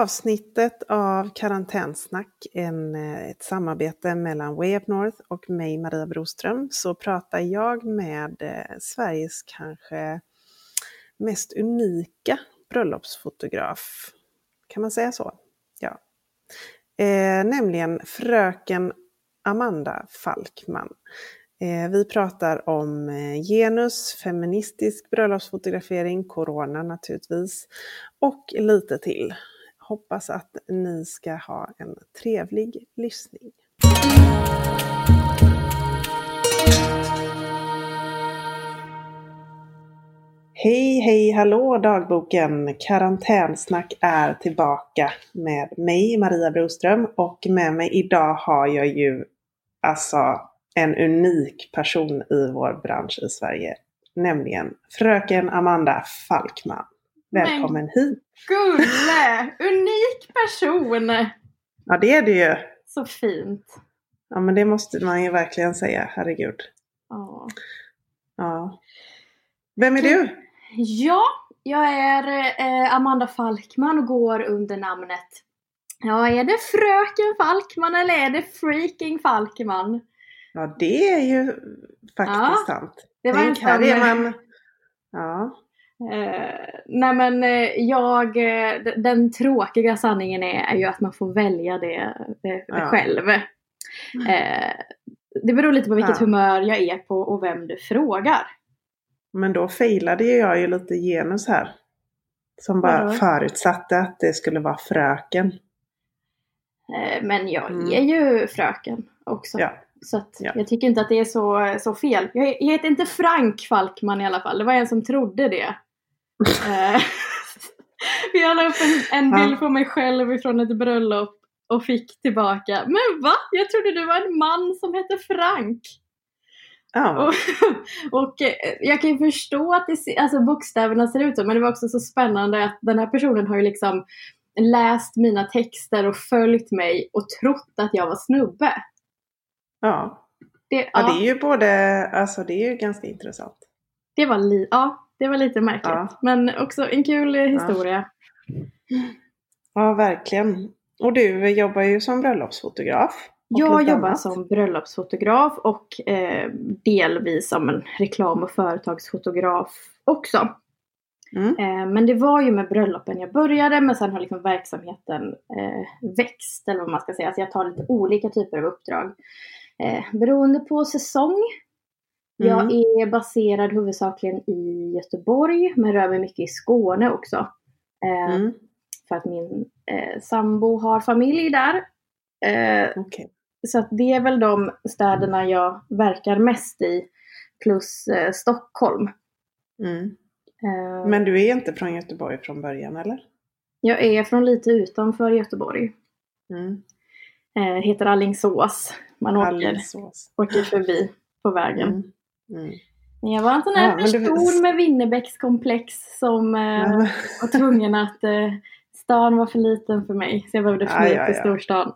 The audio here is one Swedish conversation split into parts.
avsnittet av Karantänsnack, en, eh, ett samarbete mellan Way Up North och mig, Maria Broström, så pratar jag med eh, Sveriges kanske mest unika bröllopsfotograf. Kan man säga så? Ja. Eh, nämligen fröken Amanda Falkman. Eh, vi pratar om eh, genus, feministisk bröllopsfotografering, corona naturligtvis och lite till. Hoppas att ni ska ha en trevlig lyssning. Hej, hej, hallå dagboken! Karantänsnack är tillbaka med mig, Maria Broström, och med mig idag har jag ju alltså en unik person i vår bransch i Sverige. Nämligen fröken Amanda Falkman. Välkommen Men, hit! Gulle! Unik person! Ja det är det ju. Så fint. Ja men det måste man ju verkligen säga, herregud. Ja. Ja. Vem är du? Ja, jag är eh, Amanda Falkman och går under namnet Ja, är det Fröken Falkman eller är det Freaking Falkman? Ja, det är ju faktiskt ja, sant. Det var Tänk, här är man... Ja. Eh, nej men eh, jag, eh, den tråkiga sanningen är, är ju att man får välja det, det ja. själv. Mm. Eh, det beror lite på vilket ja. humör jag är på och vem du frågar. Men då failade jag ju lite genus här. Som bara Vadå? förutsatte att det skulle vara fröken. Eh, men jag mm. är ju fröken också. Ja. Så ja. jag tycker inte att det är så, så fel. Jag, jag heter inte Frank Falkman i alla fall. Det var en som trodde det. Jag la upp en, en bild på mig själv ifrån ett bröllop och fick tillbaka. Men va? Jag trodde du var en man som hette Frank. Oh. Och, och, eh, jag kan ju förstå att det, alltså bokstäverna ser ut så, men det var också så spännande att den här personen har ju liksom läst mina texter och följt mig och trott att jag var snubbe. Ja. Det, ja. ja. det är ju både, alltså det är ju ganska intressant. Det var, li ja, det var lite märkligt. Ja. Men också en kul eh, historia. Ja. ja, verkligen. Och du jobbar ju som bröllopsfotograf. Jag jobbar annat. som bröllopsfotograf och eh, delvis som en reklam och företagsfotograf också. Mm. Eh, men det var ju med bröllopen jag började men sen har liksom verksamheten eh, växt eller vad man ska säga. Så jag tar lite olika typer av uppdrag. Eh, beroende på säsong. Mm. Jag är baserad huvudsakligen i Göteborg men rör mig mycket i Skåne också. Eh, mm. För att min eh, sambo har familj där. Eh, okay. Så det är väl de städerna jag verkar mest i. Plus eh, Stockholm. Mm. Eh, men du är inte från Göteborg från början eller? Jag är från lite utanför Göteborg. Mm. Eh, heter Allingsås. Man åker, åker förbi på vägen. Mm. Men jag var en sån här ja, person du... med Winnerbäckskomplex som eh, ja. var tvungen att eh, stan var för liten för mig. Så jag behövde fly ja, ja, till storstan.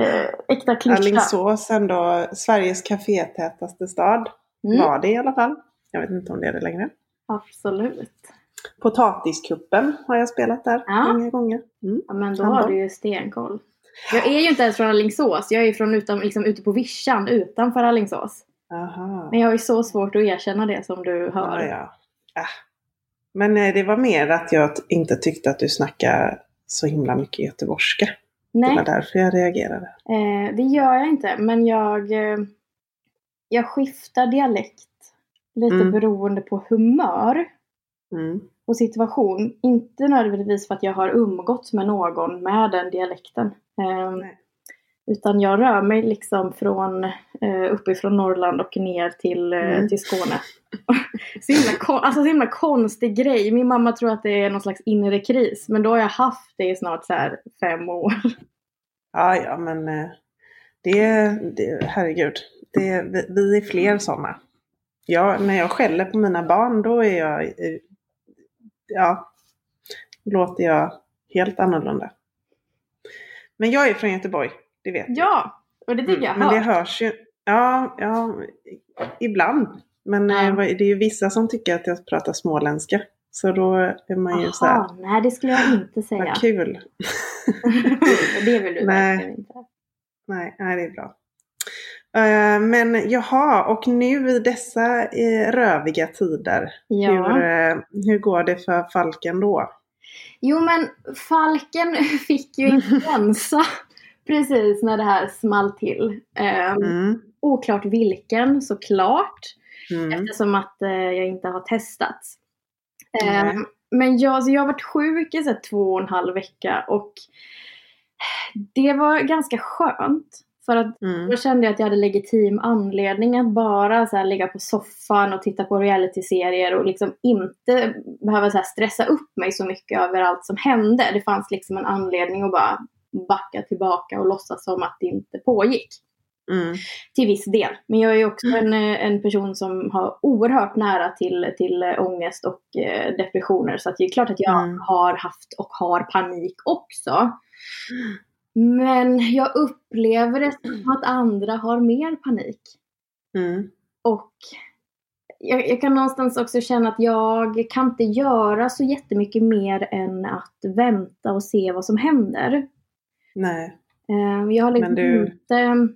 Eh, äkta klyscha. Alingsås ändå Sveriges kafétätaste stad. Mm. Var det i alla fall. Jag vet inte om det är det längre. Absolut. Potatiskuppen har jag spelat där ja. många gånger. Mm. Ja, men då har du ju stenkoll. Jag är ju inte ens från Alingsås. Jag är från utan, liksom, ute på vischan utanför Alingsås. Aha. Men jag har ju så svårt att erkänna det som du hör. Ja, ja. Ah. Men eh, det var mer att jag inte tyckte att du snackade så himla mycket göteborgska. Nej. Det var därför jag reagerade. Eh, det gör jag inte, men jag, eh, jag skiftar dialekt lite mm. beroende på humör. Mm. Och situation. Inte nödvändigtvis för att jag har umgåtts med någon med den dialekten. Eh, utan jag rör mig liksom från eh, uppifrån Norrland och ner till, eh, mm. till Skåne. så, himla, alltså, så himla konstig grej. Min mamma tror att det är någon slags inre kris. Men då har jag haft det i snart så här fem år. Ja, ja men eh, det, det herregud. Det, vi, vi är fler sådana. Ja, när jag skäller på mina barn då är jag, eh, ja, låter jag helt annorlunda. Men jag är från Göteborg, det vet. Ja, och det tycker jag mm, Men det hörs ju, ja, ja, ibland. Men ja. Eh, det är ju vissa som tycker att jag pratar småländska. Så då är man ju Aha, så här, nej det skulle jag inte säga. vad kul. det vill du Nej. verkligen inte. Nej, nej, det är bra. Eh, men jaha, och nu i dessa eh, röviga tider, Ja. hur, hur går det för Falken då? Jo men Falken fick ju influensa precis när det här small till. Ehm, Mm, Oklart vilken såklart. mm, Eftersom att eh, jag inte har testat. Nej. Ehm, men jag, så jag har varit sjuk i så här, två och en halv vecka och det var ganska skönt. För att mm, då kände jag att jag hade legitim anledning att bara så här, ligga på soffan och titta på realityserier och liksom inte behöva så här, stressa upp mig så mycket över allt som hände. Det fanns liksom en anledning att bara backa tillbaka och låtsas som att det inte pågick. mm, Till viss del. Men jag är också en, eh, en person som har oerhört nära till, till eh, ångest och eh, depressioner. Så det är klart att jag Mm. har haft och har panik också. Men jag upplever det som att andra har mer panik. mm, Och jag, jag kan någonstans också känna att jag kan inte göra så jättemycket mer än att vänta och se vad som händer. Nej, Eh, Jag har liksom du- inte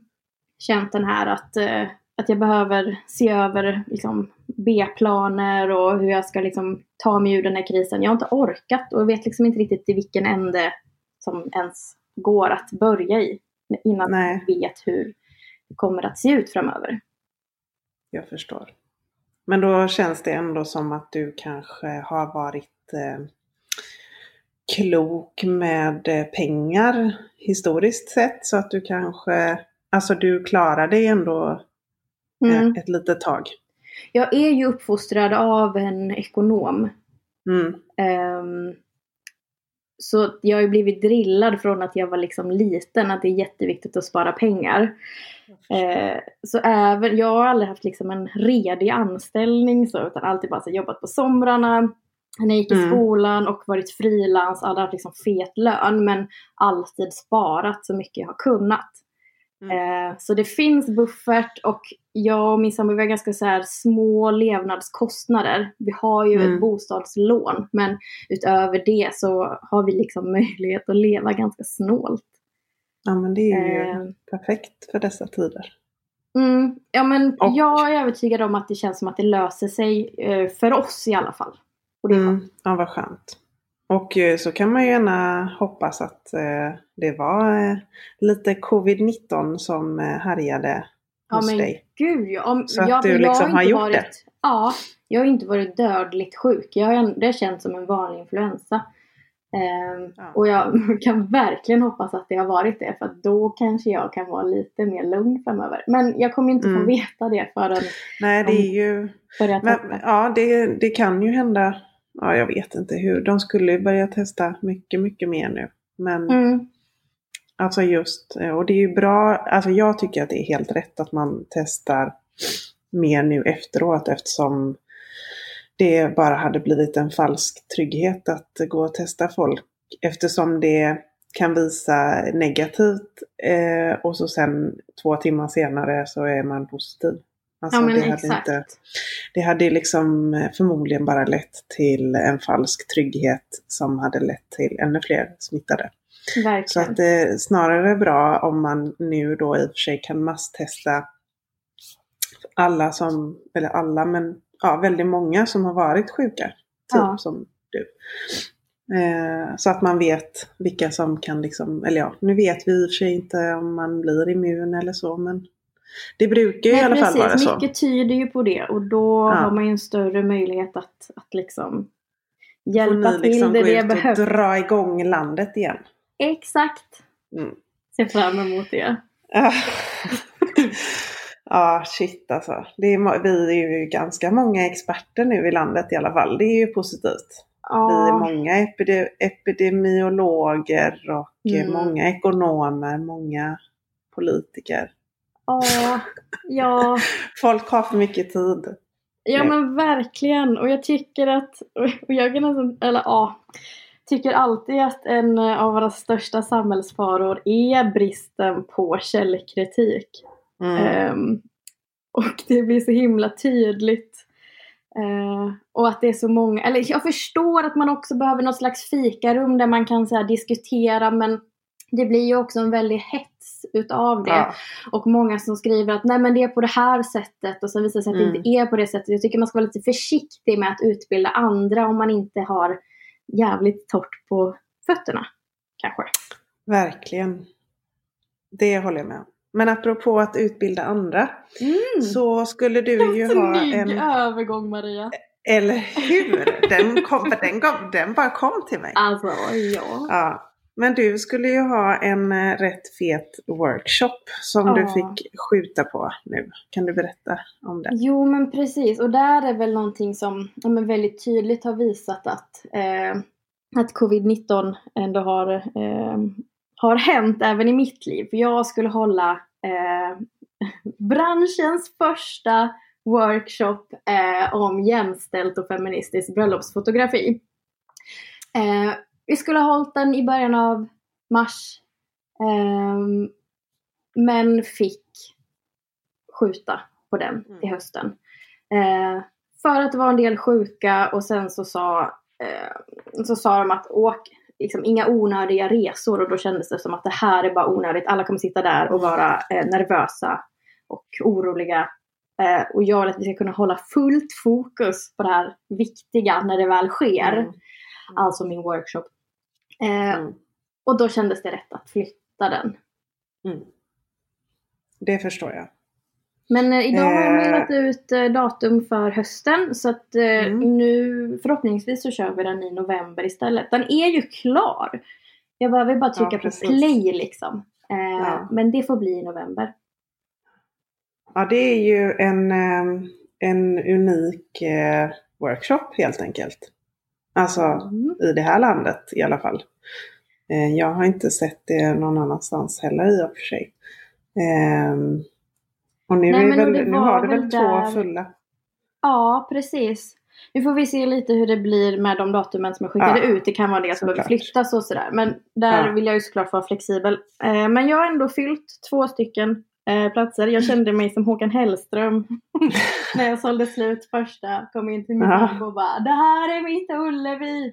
känt den här att, eh, att jag behöver se över liksom, B-planer och hur jag ska liksom, ta mig ur den här krisen. Jag har inte orkat och vet liksom inte riktigt i vilken ände som ens går att börja i innan Nej. jag vet hur det kommer att se ut framöver. jag förstår. Men då känns det ändå som att du kanske har varit eh, klok med eh, pengar historiskt sett. Så att du kanske, alltså du klarar dig ändå eh, Mm. ett litet tag. Jag är ju uppfostrad av en ekonom. Mm, Ehm, så jag har ju blivit drillad från att jag var liksom liten att det är jätteviktigt att spara pengar. Eh, så även, jag har aldrig haft liksom en redig anställning så, utan alltid bara så, jobbat på somrarna, när jag gick i Mm. skolan och varit frilans, aldrig haft liksom fet lön men alltid sparat så mycket jag har kunnat. Eh, så det finns buffert och jag och min sambo har ganska så här små levnadskostnader. Vi har ju Mm. ett bostadslån men utöver det så har vi liksom möjlighet att leva ganska snålt. Ja men det är ju Eh, perfekt för dessa tider. Mm, ja men Och- jag är övertygad om att det känns som att det löser sig eh, för oss i alla fall. Och det Mm, ja vad skönt. Och eh, så kan man ju gärna hoppas att eh, det var eh, lite covid-19 som härjade Ja hos men dig. gud ja. Om, Så att jag, du liksom inte har gjort varit, det? Ja, jag har inte varit dödligt sjuk. Jag har, ändå- har känts som en vanlig influensa. Ehm, Ja. Och jag kan verkligen hoppas att det har varit det för då kanske jag kan vara lite mer lugn framöver. Men jag kommer inte få Mm. veta det förrän Nej det är ju, men, ja det, det kan ju hända, ja jag vet inte hur, de skulle börja testa mycket, mycket mer nu. Men Mm. Alltså just, eh, och det är ju bra, alltså jag tycker att det är helt rätt att man testar mer nu efteråt eftersom det bara hade blivit en falsk trygghet att gå och testa folk. Eftersom det kan visa negativt eh, och så sen två timmar senare så är man positiv. Alltså Ja men det hade exakt. inte, det hade liksom eh, förmodligen bara lett till en falsk trygghet som hade lett till ännu fler smittade. Så Verkligen. att det är snarare bra om man nu då i och för sig kan masstesta alla som, eller alla men ja, väldigt många som har varit sjuka. Typ Ja. som du. Eh, så att man vet vilka som kan liksom, eller ja, nu vet vi i och för sig inte om man blir immun eller så men det brukar ju i alla fall vara så. mycket tyder ju på det och då Ja. har man ju en större möjlighet att, att liksom hjälpa till liksom gå det ut och behövs. dra igång landet igen. Exakt. Mm. Ser fram emot det. Ja, ah, shit alltså. Det är, vi är ju ganska många experter nu i landet i alla fall. Det är ju positivt. Vi är många epide- epidemiologer och Mm. många ekonomer, många politiker. Ja, ja, Folk har för mycket tid. ja men verkligen. Och jag tycker att, och jag kan nästan, eller ja, tycker alltid att en av våra största samhällsfaror är bristen på källkritik. Mm. Ehm, och det blir så himla tydligt Uh, och att det är så många, eller jag förstår att man också behöver något slags fikarum där man kan så här, diskutera men det blir ju också en väldig hets utav det. Ja. Och många som skriver att nej men det är på det här sättet och så visar det sig att mm. det inte är på det sättet. Jag tycker man ska vara lite försiktig med att utbilda andra om man inte har jävligt torrt på fötterna. Kanske. Verkligen. Det håller jag med Men apropå att utbilda andra mm. så skulle du ju ha en... övergång Maria. Eller hur? Den, kom, den, kom, den bara kom till mig. Alltså, ja. ja. Men du skulle ju ha en eh, rätt fet workshop som ja. du fick skjuta på nu. Kan du berätta om det? Jo men precis och där är väl någonting som ja, men väldigt tydligt har visat att, eh, att covid-19 ändå har, eh, har hänt även i mitt liv. Jag skulle hålla eh, branschens första workshop eh, om jämställt och feministiskt bröllopsfotografi. Vi skulle ha hållit den i början av mars. Um, men fick skjuta på den mm. till hösten. Uh, för att det var en del sjuka och sen så sa, uh, så sa de att åk, liksom, inga onödiga resor och då kändes det som att det här är bara onödigt. Alla kommer sitta där och vara uh, nervösa och oroliga. och jag vill att vi ska kunna hålla fullt fokus på det här viktiga när det väl sker. Mm. Alltså min workshop. Eh, mm. Och då kändes det rätt att flytta den. Mm. Det förstår jag. Men eh, idag har jag eh. mejlat ut eh, datum för hösten så att eh, mm. nu förhoppningsvis så kör vi den i november istället. Den är ju klar! Jag behöver bara trycka ja, på play liksom. Eh, ja. Men det får bli i november. Ja det är ju en, en unik workshop helt enkelt. Alltså mm. i det här landet i alla fall. Eh, jag har inte sett det någon annanstans heller i och för sig. Ehm, och nu, Nej, väl, nu har det väl, väl två fulla. Ja, precis. Nu får vi se lite hur det blir med de datumen som jag skickade ja, ut. Det kan vara det som behöver flyttas och sådär. Men där ja. vill jag ju såklart vara flexibel. Eh, men jag har ändå fyllt två stycken eh, platser. Jag kände mig som Håkan Hellström när jag sålde slut första. Kom in till min ja. och bara Det här är mitt Ullevi!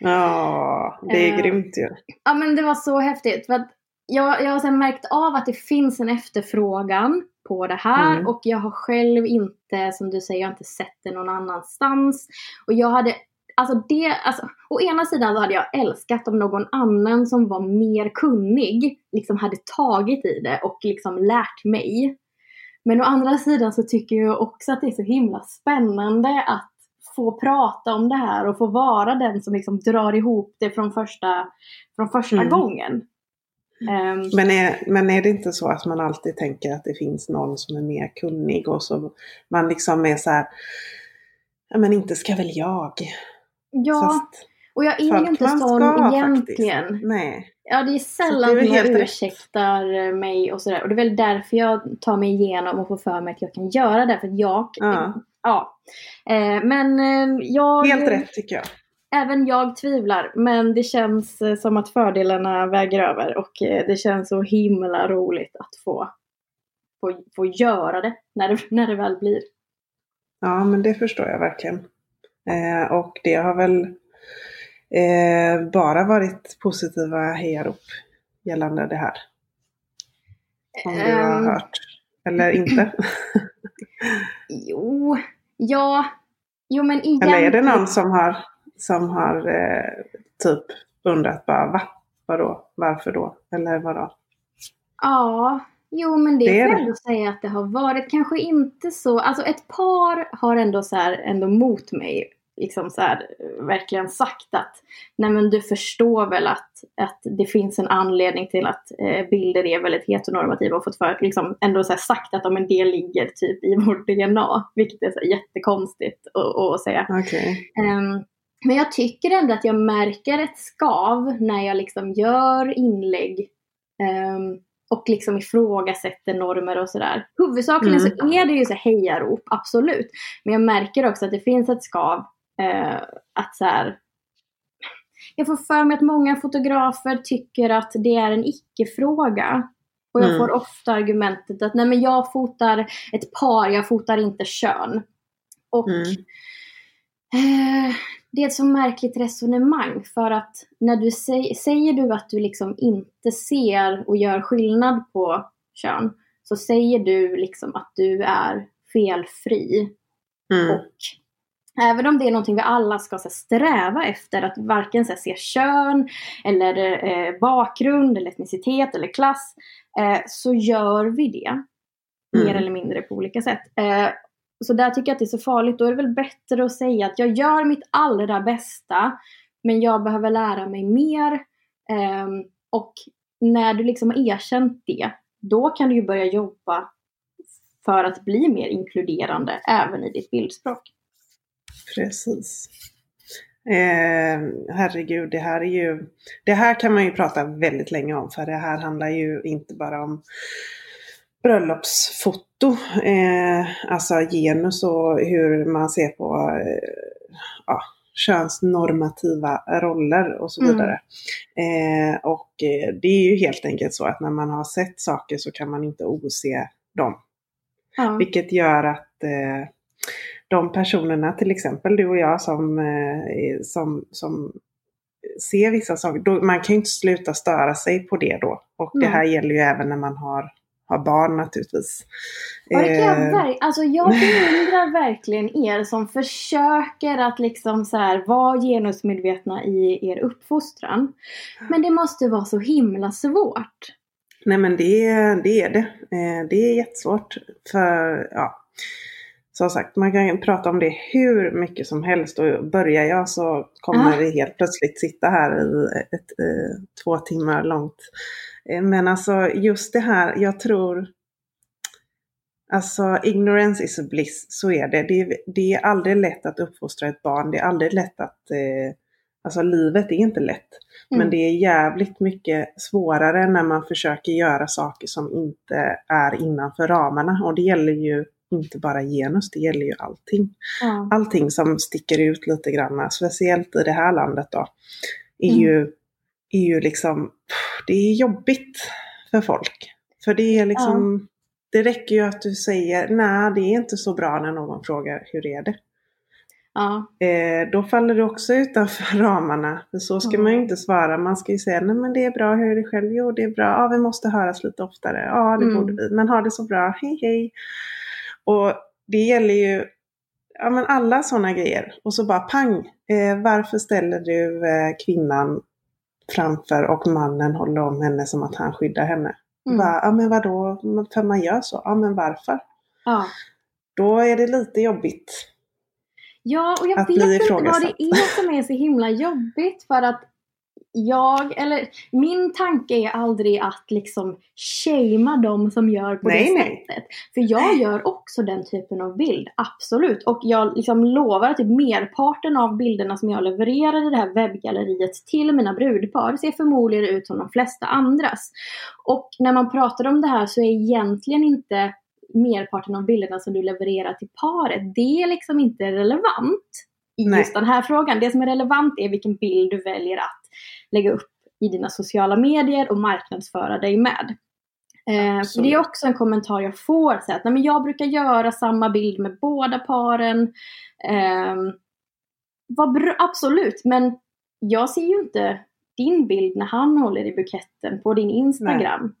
Ja, det är eh, grymt ju. Ja men det var så häftigt. För jag, jag har sen märkt av att det finns en efterfrågan på det här mm. och jag har själv inte, som du säger, jag har inte sett det någon annanstans. Och jag hade Alltså det, alltså, å ena sidan så hade jag älskat om någon annan som var mer kunnig liksom hade tagit i det och liksom lärt mig. Men å andra sidan så tycker jag också att det är så himla spännande att få prata om det här och få vara den som liksom drar ihop det från första, från första mm. gången. Um, men, är, men är det inte så att man alltid tänker att det finns någon som är mer kunnig och så man liksom är så här, ja men inte ska väl jag. Ja, Fast och jag är ju inte sån egentligen. Faktiskt. Nej. Ja, det är sällan det jag ursäktar rätt. mig och sådär. Och det är väl därför jag tar mig igenom och får för mig att jag kan göra det. För jag... Ja. Ja. Eh, men eh, jag... Helt rätt tycker jag. Även jag tvivlar. Men det känns eh, som att fördelarna väger över. Och det känns så himla roligt att få, få, få göra det när, det när det väl blir. Ja, men det förstår jag verkligen. Eh, och det har väl eh, bara varit positiva hejarop gällande det här. Om du har um, hört. Eller inte? jo, ja. Jo men egentligen. Eller är det någon som har, som har eh, typ undrat bara va? Vadå? Varför då? Eller vadå? Ja, Jo men det, det får jag ändå säga att det har varit. Kanske inte så, alltså ett par har ändå så här, ändå mot mig liksom så här, verkligen sagt att nej men du förstår väl att, att det finns en anledning till att eh, bilder är väldigt heteronormativa och fått för liksom ändå så här sagt att om en del ligger typ i vårt DNA, vilket är så jättekonstigt att, att säga. Okay. Um, ehm, men jag tycker ändå att jag märker ett skav när jag liksom gör inlägg um, och liksom ifrågasätter normer och sådär. Huvudsakligen mm. så är det ju så hejarop, absolut. Men jag märker också att det finns ett skav eh, att så här, jag får för mig att många fotografer tycker att det är en icke-fråga. Och jag mm. får ofta argumentet att nej men jag fotar ett par, jag fotar inte kön. Och mm. eh, det är ett så märkligt resonemang för att när du säger, säger du att du liksom inte ser och gör skillnad på kön så säger du liksom att du är felfri. Mm. Och Även om det är någonting vi alla ska så, sträva efter, att varken så, se kön eller eh, bakgrund eller etnicitet eller klass, eh, så gör vi det. Mm. Mer eller mindre på olika sätt. Eh, så där tycker jag att det är så farligt. Då är det väl bättre att säga att jag gör mitt allra bästa, men jag behöver lära mig mer. Ehm, och när du liksom har erkänt det, då kan du ju börja jobba för att bli mer inkluderande även i ditt bildspråk. Precis. Eh, herregud, det här är ju... Det här kan man ju prata väldigt länge om för det här handlar ju inte bara om bröllopsfoto, eh, alltså genus och hur man ser på eh, ja, könsnormativa roller och så mm. vidare. Mm. Eh, och eh, det är ju helt enkelt så att när man har sett saker så kan man inte ose dem. Ja. Vilket gör att eh, de personerna, till exempel du och jag som, eh, som, som ser vissa saker, då, man kan ju inte sluta störa sig på det då. Och mm. det här gäller ju även när man har, har barn naturligtvis. Ja, det kan jag, eh. alltså, jag beundrar verkligen er som försöker att liksom så här, vara genusmedvetna i er uppfostran. Men det måste vara så himla svårt. Nej men det, det är det. Eh, det är jättesvårt. För ja, som sagt, man kan prata om det hur mycket som helst och börjar jag så kommer ah. vi helt plötsligt sitta här i ett, eh, två timmar långt. Eh, men alltså just det här, jag tror Alltså ignorance is a bliss, så är det. Det är, det är aldrig lätt att uppfostra ett barn. Det är aldrig lätt att... Eh, alltså livet är inte lätt. Mm. Men det är jävligt mycket svårare när man försöker göra saker som inte är innanför ramarna. Och det gäller ju inte bara genus, det gäller ju allting. Ja. Allting som sticker ut lite grann, speciellt i det här landet då, är, mm. ju, är ju liksom, det är jobbigt för folk. För det är liksom, ja. det räcker ju att du säger, nej det är inte så bra när någon frågar, hur är det? Ja. Eh, då faller du också utanför ramarna. För så ska mm. man ju inte svara. Man ska ju säga, nej men det är bra, hur är det själv? Jo det är bra, ja vi måste höras lite oftare. Ja det mm. borde vi, men ha det så bra, hej hej. Och det gäller ju ja, men alla sådana grejer. Och så bara pang! Eh, varför ställer du eh, kvinnan framför och mannen håller om henne som att han skyddar henne? Mm. Va, ja men vadå, för man gör så. Ja men varför? Ja. Då är det lite jobbigt. Ja, och jag vet inte vad det är som är så himla jobbigt för att jag, eller min tanke är aldrig att liksom shamea dem som gör på nej, det nej. sättet. För jag gör också den typen av bild, absolut. Och jag liksom lovar att typ merparten av bilderna som jag levererar i det här webbgalleriet till mina brudpar ser förmodligen ut som de flesta andras. Och när man pratar om det här så är egentligen inte merparten av bilderna som du levererar till paret, det är liksom inte relevant i Nej. just den här frågan. Det som är relevant är vilken bild du väljer att lägga upp i dina sociala medier och marknadsföra dig med. Eh, det är också en kommentar jag får, så att nej, men jag brukar göra samma bild med båda paren. Eh, absolut, men jag ser ju inte din bild när han håller i buketten på din Instagram.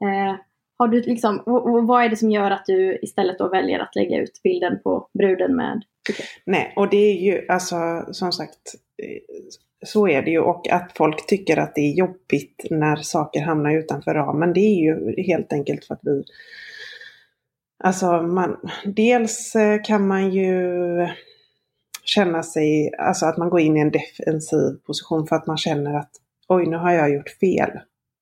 Eh, har du liksom, vad är det som gör att du istället då väljer att lägga ut bilden på bruden med buketten? Nej, och det är ju alltså som sagt så är det ju och att folk tycker att det är jobbigt när saker hamnar utanför ramen. Det är ju helt enkelt för att vi... Alltså man, dels eh, kan man ju känna sig, alltså att man går in i en defensiv position för att man känner att oj nu har jag gjort fel.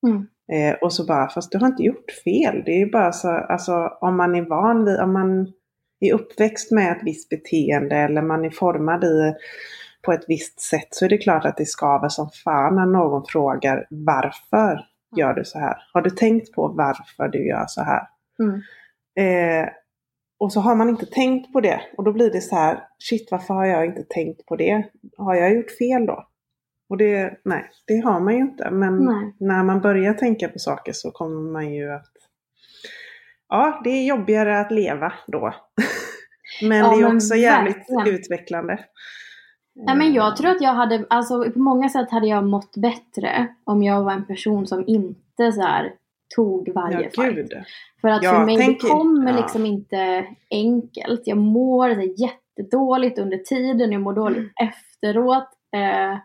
Mm. Eh, och så bara, fast du har inte gjort fel. Det är ju bara så, alltså om man är van vid, om man är uppväxt med ett visst beteende eller man är formad i på ett visst sätt så är det klart att det skaver som fan när någon frågar varför gör du så här? Har du tänkt på varför du gör så här? Mm. Eh, och så har man inte tänkt på det och då blir det så här, shit varför har jag inte tänkt på det? Har jag gjort fel då? Och det, nej, det har man ju inte. Men nej. när man börjar tänka på saker så kommer man ju att... Ja, det är jobbigare att leva då. Men ja, det är också jävligt verkligen. utvecklande. Nej, men jag tror att jag hade, alltså på många sätt hade jag mått bättre om jag var en person som inte så här, tog varje ja, fight. Gud. För att ja, för mig det kommer ja. liksom inte enkelt. Jag mår så jättedåligt under tiden, jag mår dåligt mm. efteråt. Eh,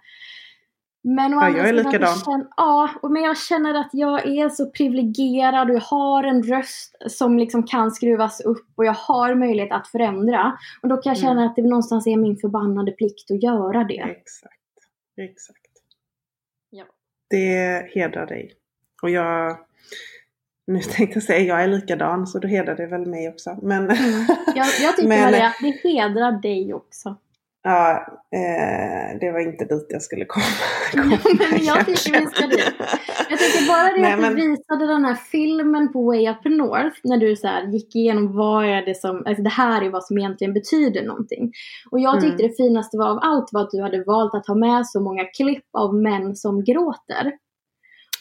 men ja, jag är likadan. Känner, ja, men jag känner att jag är så privilegierad och jag har en röst som liksom kan skruvas upp och jag har möjlighet att förändra. Och då kan jag känna mm. att det någonstans är min förbannade plikt att göra det. Exakt. Exakt. Ja. Det hedrar dig. Och jag, nu tänkte jag säga jag är likadan så då hedrar det väl mig också. Men, mm. jag, jag tycker men, det, det hedrar dig också. Ja, eh, det var inte dit jag skulle komma. komma men jag tycker vi ska dit. Jag tycker bara det Nej, att du visade den här filmen på Way Up North när du så här, gick igenom vad är det som, alltså det här är vad som egentligen betyder någonting. Och jag tyckte mm. det finaste var av allt var att du hade valt att ha med så många klipp av män som gråter.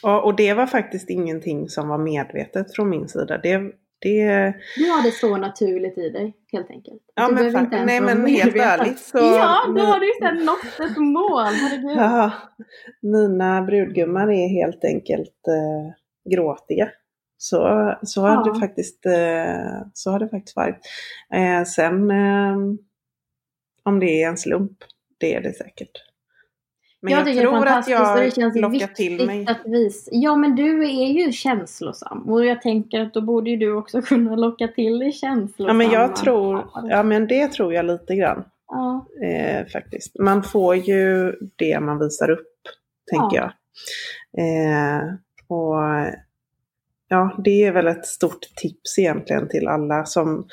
Ja, och det var faktiskt ingenting som var medvetet från min sida. Det, det... Du har det så naturligt i dig helt enkelt. Ja du men, inte nej, men helt ärligt så... Ja, då har du ju nått ett mål. Herregud. Ja, mina brudgummar är helt enkelt eh, gråtiga. Så, så, ja. har det faktiskt, eh, så har det faktiskt varit. Eh, sen eh, om det är en slump, det är det säkert. Men jag, jag tror att jag det känns lockar till mig. Att visa. Ja men du är ju känslosam och jag tänker att då borde ju du också kunna locka till dig känslosamma. Ja men jag tror, ja men det tror jag lite grann. Ja. Eh, faktiskt. Man får ju det man visar upp, tänker ja. jag. Eh, och ja, det är väl ett stort tips egentligen till alla som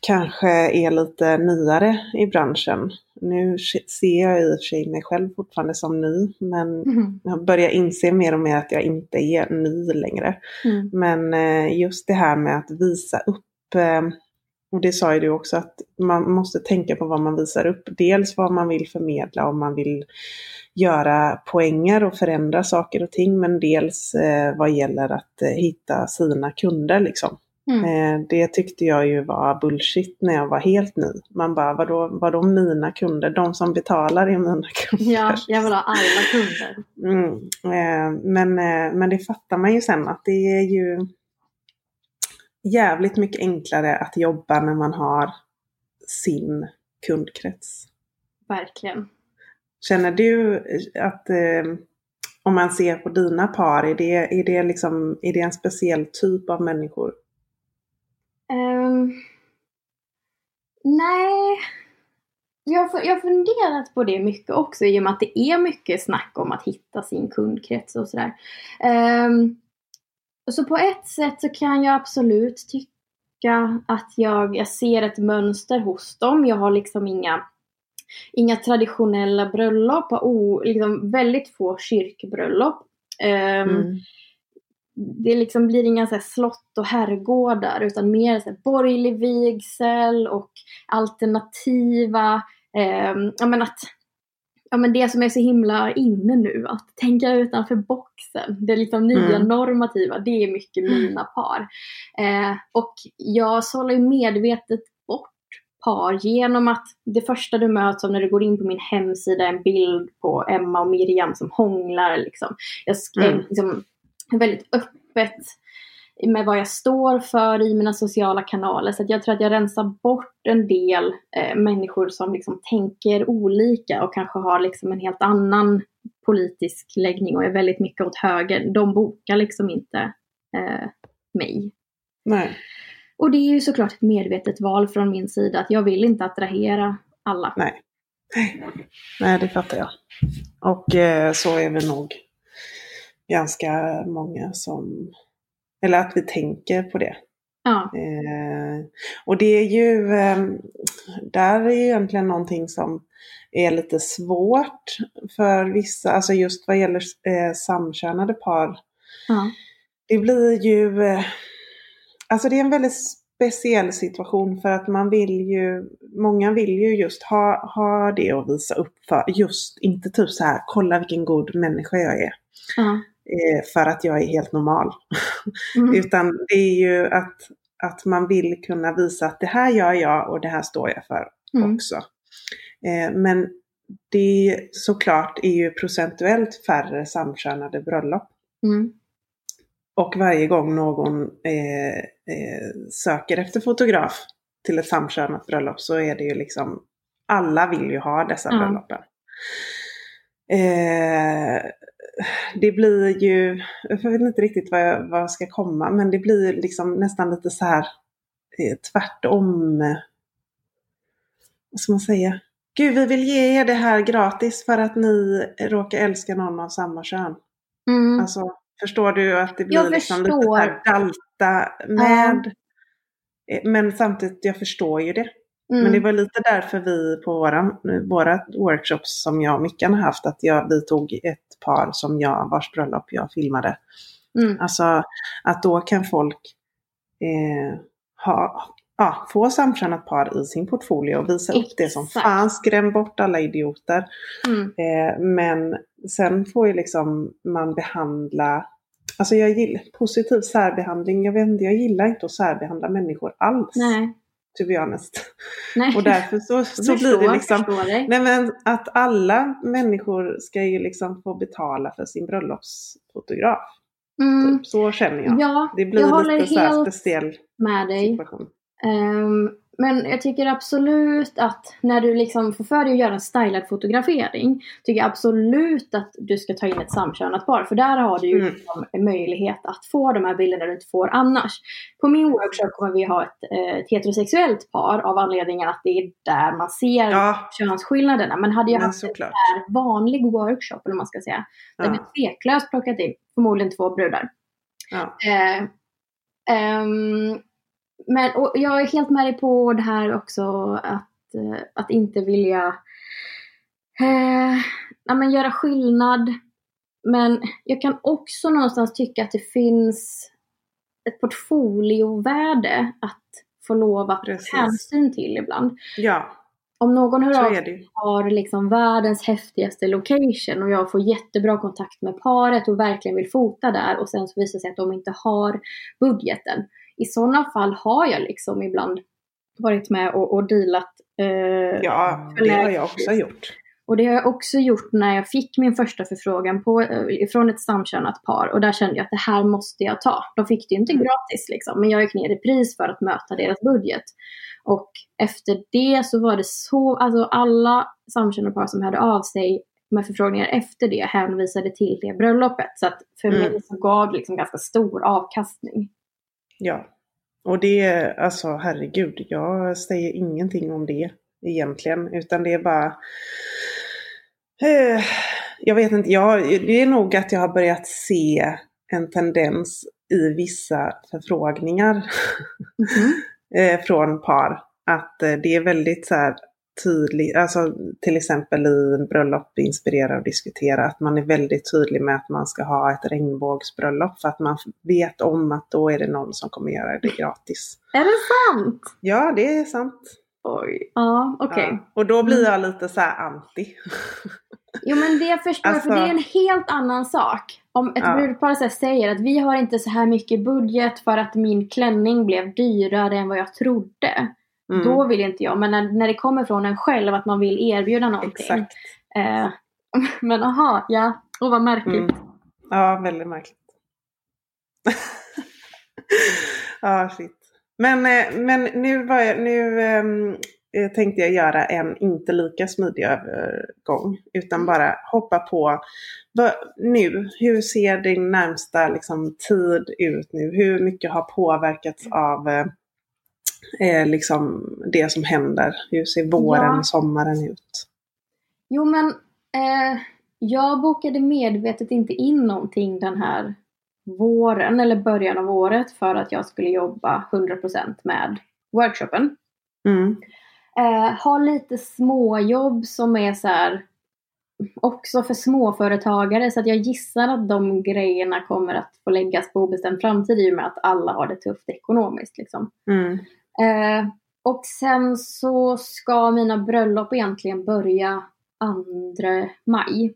kanske är lite nyare i branschen. Nu ser jag i och för sig mig själv fortfarande som ny, men mm. jag börjar inse mer och mer att jag inte är ny längre. Mm. Men eh, just det här med att visa upp, eh, och det sa ju du också, att man måste tänka på vad man visar upp. Dels vad man vill förmedla, om man vill göra poänger och förändra saker och ting, men dels eh, vad gäller att hitta sina kunder liksom. Mm. Eh, det tyckte jag ju var bullshit när jag var helt ny. Man bara, vadå, vadå mina kunder? De som betalar är mina kunder. Ja, jag vill ha alla kunder. Mm. Eh, men, eh, men det fattar man ju sen att det är ju jävligt mycket enklare att jobba när man har sin kundkrets. Verkligen. Känner du att om man ser på dina par, är det, är det, liksom, är det en speciell typ av människor? Um, nej. Jag har, jag funderat på det mycket också i och med att det är mycket snack om att hitta sin kundkrets och sådär. Um, så på ett sätt så kan jag absolut tycka att jag, jag ser ett mönster hos dem. Jag har liksom inga, inga traditionella bröllop, och liksom väldigt få kyrkbröllop. Um, mm det liksom blir inga så slott och herrgårdar utan mer så borgerlig vigsel och alternativa, eh, ja men att ja, men det som är så himla inne nu, att tänka utanför boxen. Det liksom nya mm. normativa, det är mycket mina par. Eh, och jag sållar ju medvetet bort par genom att det första du möts av när du går in på min hemsida är en bild på Emma och Miriam som hånglar. Liksom. Jag skrev, mm. liksom, väldigt öppet med vad jag står för i mina sociala kanaler. Så jag tror att jag rensar bort en del eh, människor som liksom tänker olika och kanske har liksom en helt annan politisk läggning och är väldigt mycket åt höger. De bokar liksom inte eh, mig. Nej. Och det är ju såklart ett medvetet val från min sida att jag vill inte attrahera alla. Nej, Nej det fattar jag. Och eh, så är vi nog ganska många som, eller att vi tänker på det. Ja. Eh, och det är ju, eh, där är egentligen någonting som är lite svårt för vissa, alltså just vad gäller eh, samkönade par. Ja. Det blir ju, eh, alltså det är en väldigt speciell situation för att man vill ju, många vill ju just ha, ha det att visa upp för, just inte typ så här, kolla vilken god människa jag är. Ja. Eh, för att jag är helt normal. Mm. Utan det är ju att att man vill kunna visa att det här gör jag och det här står jag för Mm. också. Eh, men det såklart är ju procentuellt färre samkönade bröllop. Mm. Och varje gång någon eh, eh, söker efter fotograf till ett samkönat bröllop så är det ju liksom, alla vill ju ha dessa bröllopen. Eh, det blir ju, jag vet inte riktigt vad jag, vad jag ska komma, men det blir liksom nästan lite så här eh, tvärtom. Vad ska man säga? Gud, vi vill ge er det här gratis för att ni råkar älska någon av samma kön. Mm. Alltså, förstår du att det blir liksom lite här dalta med. Eh, Men samtidigt, jag förstår ju det. Mm. Men det var lite därför vi på våra, våra workshops som jag och Mickan har haft, att jag, vi tog ett par som jag, vars bröllop jag filmade. Mm. Alltså att då kan folk eh, ha, ja, få samkönat par i sin portfolio och visa upp det som Exakt. fan, skräm bort alla idioter. Mm. Eh, men sen får ju liksom man behandla, alltså jag gillar positiv särbehandling, jag vet inte, jag gillar inte att särbehandla människor alls. Nej. To be honest. Nej. Och därför så, så blir förstår, det liksom, nej men att alla människor ska ju liksom få betala för sin bröllopsfotograf. Mm. Typ. Så känner jag. Ja, Det blir jag lite så här speciell med dig. situation. Ehm, men jag tycker absolut att när du liksom får för dig att göra en stylad fotografering tycker jag absolut att du ska ta in ett samkönat par. För där har du ju Mm. liksom en möjlighet att få de här bilderna du inte får annars. På min workshop kommer vi ha ett, eh, ett heterosexuellt par av anledningen att det är där man ser Ja, könsskillnaderna. Men hade jag haft en såklart. här vanlig workshop, eller man ska säga, där vi Ja, tveklöst plockat in förmodligen två brudar. ja. Eh, ehm, men och jag är helt med dig på det här också att, eh, att inte vilja eh, ja, men göra skillnad. Men jag kan också någonstans tycka att det finns ett portfoliovärde att få lov att Precis. hänsyn till ibland. ja Om någon hör av ju. har liksom världens häftigaste location och jag får jättebra kontakt med paret och verkligen vill fota där och sen så visar det sig att de inte har budgeten. I sådana fall har jag liksom ibland varit med och, och dealat. Eh, Ja, det har jag också gjort. Och det har jag också gjort när jag fick min första förfrågan på, eh, från ett samkönat par och där kände jag att det här måste jag ta. De fick det ju inte Mm. gratis liksom, men jag gick ner i pris för att möta deras budget. Och efter det så var det så, alltså alla samkönade par som hörde av sig med förfrågningar efter det hänvisade till det bröllopet. Så att för Mm. mig så gav det liksom ganska stor avkastning. Ja. Och det är alltså herregud, jag säger ingenting om det egentligen. Utan det är bara... Eh, jag vet inte, jag, det är nog att jag har börjat se en tendens i vissa förfrågningar Mhm. eh, från par. Att eh, det är väldigt så här tydligt, alltså till exempel i bröllop inspirera och diskutera, att man är väldigt tydlig med att man ska ha ett regnbågsbröllop för att man vet om att då är det någon som kommer göra det gratis. Är det sant? Ja, det är sant. Oj. Ja, okej. Ja. Och då blir jag lite så här anti. Jo men det förstår jag, för Alltså- det är en helt annan sak. Om ett Ja. brudpar säger att vi har inte så här mycket budget för att min klänning blev dyrare än vad jag trodde. Mm, Då vill inte jag. Men när, när det kommer från en själv att man vill erbjuda någonting. Eh, men aha, ja. Och vad märkligt. Mm. Ja, väldigt märkligt. ja, shit. Men, eh, men nu, jag, nu ehm, eh, tänkte jag göra en inte lika smidig övergång. Utan bara hoppa på vad, nu. Hur ser din närmsta liksom, tid ut nu? Hur mycket har påverkats av eh, liksom det som händer? Hur ser våren Ja. och sommaren ut? Jo men eh, jag bokade medvetet inte in någonting den här våren eller början av året för att jag skulle jobba 100% med workshopen. Mm. Eh, har lite småjobb som är så här också för småföretagare så att jag gissar att de grejerna kommer att få läggas på obestämd framtid i och med att alla har det tufft ekonomiskt. Liksom. Mm. Eh, och sen så ska mina bröllop egentligen börja 2 maj.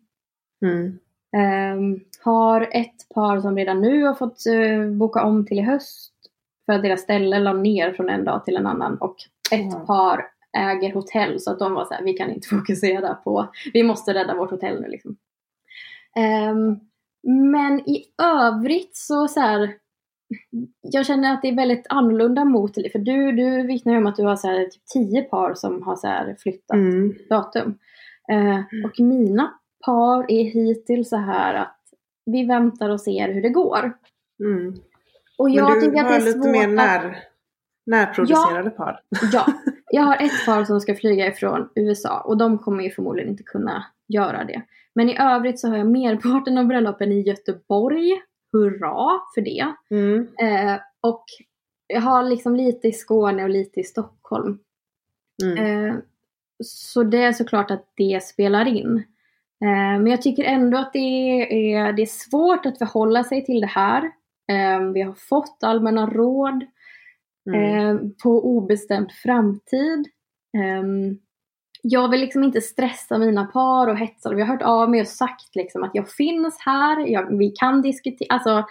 Mm. Ehm, har ett par som redan nu har fått eh, boka om till i höst för att deras ställe la ner från en dag till en annan och ett mm. par äger hotell så att de var så här, vi kan inte fokusera på, vi måste rädda vårt hotell nu liksom. Um, men i övrigt så, så här, jag känner att det är väldigt annorlunda mot, för du, du vittnar ju om att du har så här, typ tio par som har så här, flyttat mm. datum. Uh, och mina par är hittills så här att vi väntar och ser hur det går. Mm. Och jag Men du tycker att det är lite mer när, närproducerade ja, par? ja, jag har ett par som ska flyga ifrån USA och de kommer ju förmodligen inte kunna göra det. Men i övrigt så har jag merparten av bröllopen i Göteborg. Hurra för det! Mm. Eh, och jag har liksom lite i Skåne och lite i Stockholm. Mm. Eh, så det är såklart att det spelar in. Eh, men jag tycker ändå att det är, det är svårt att förhålla sig till det här. Eh, vi har fått allmänna råd mm. Eh, på obestämd framtid. Ehm, jag vill liksom inte stressa mina par och hetsa dem. Jag har hört av mig och sagt liksom att jag finns här, jag, vi kan diskutera, alltså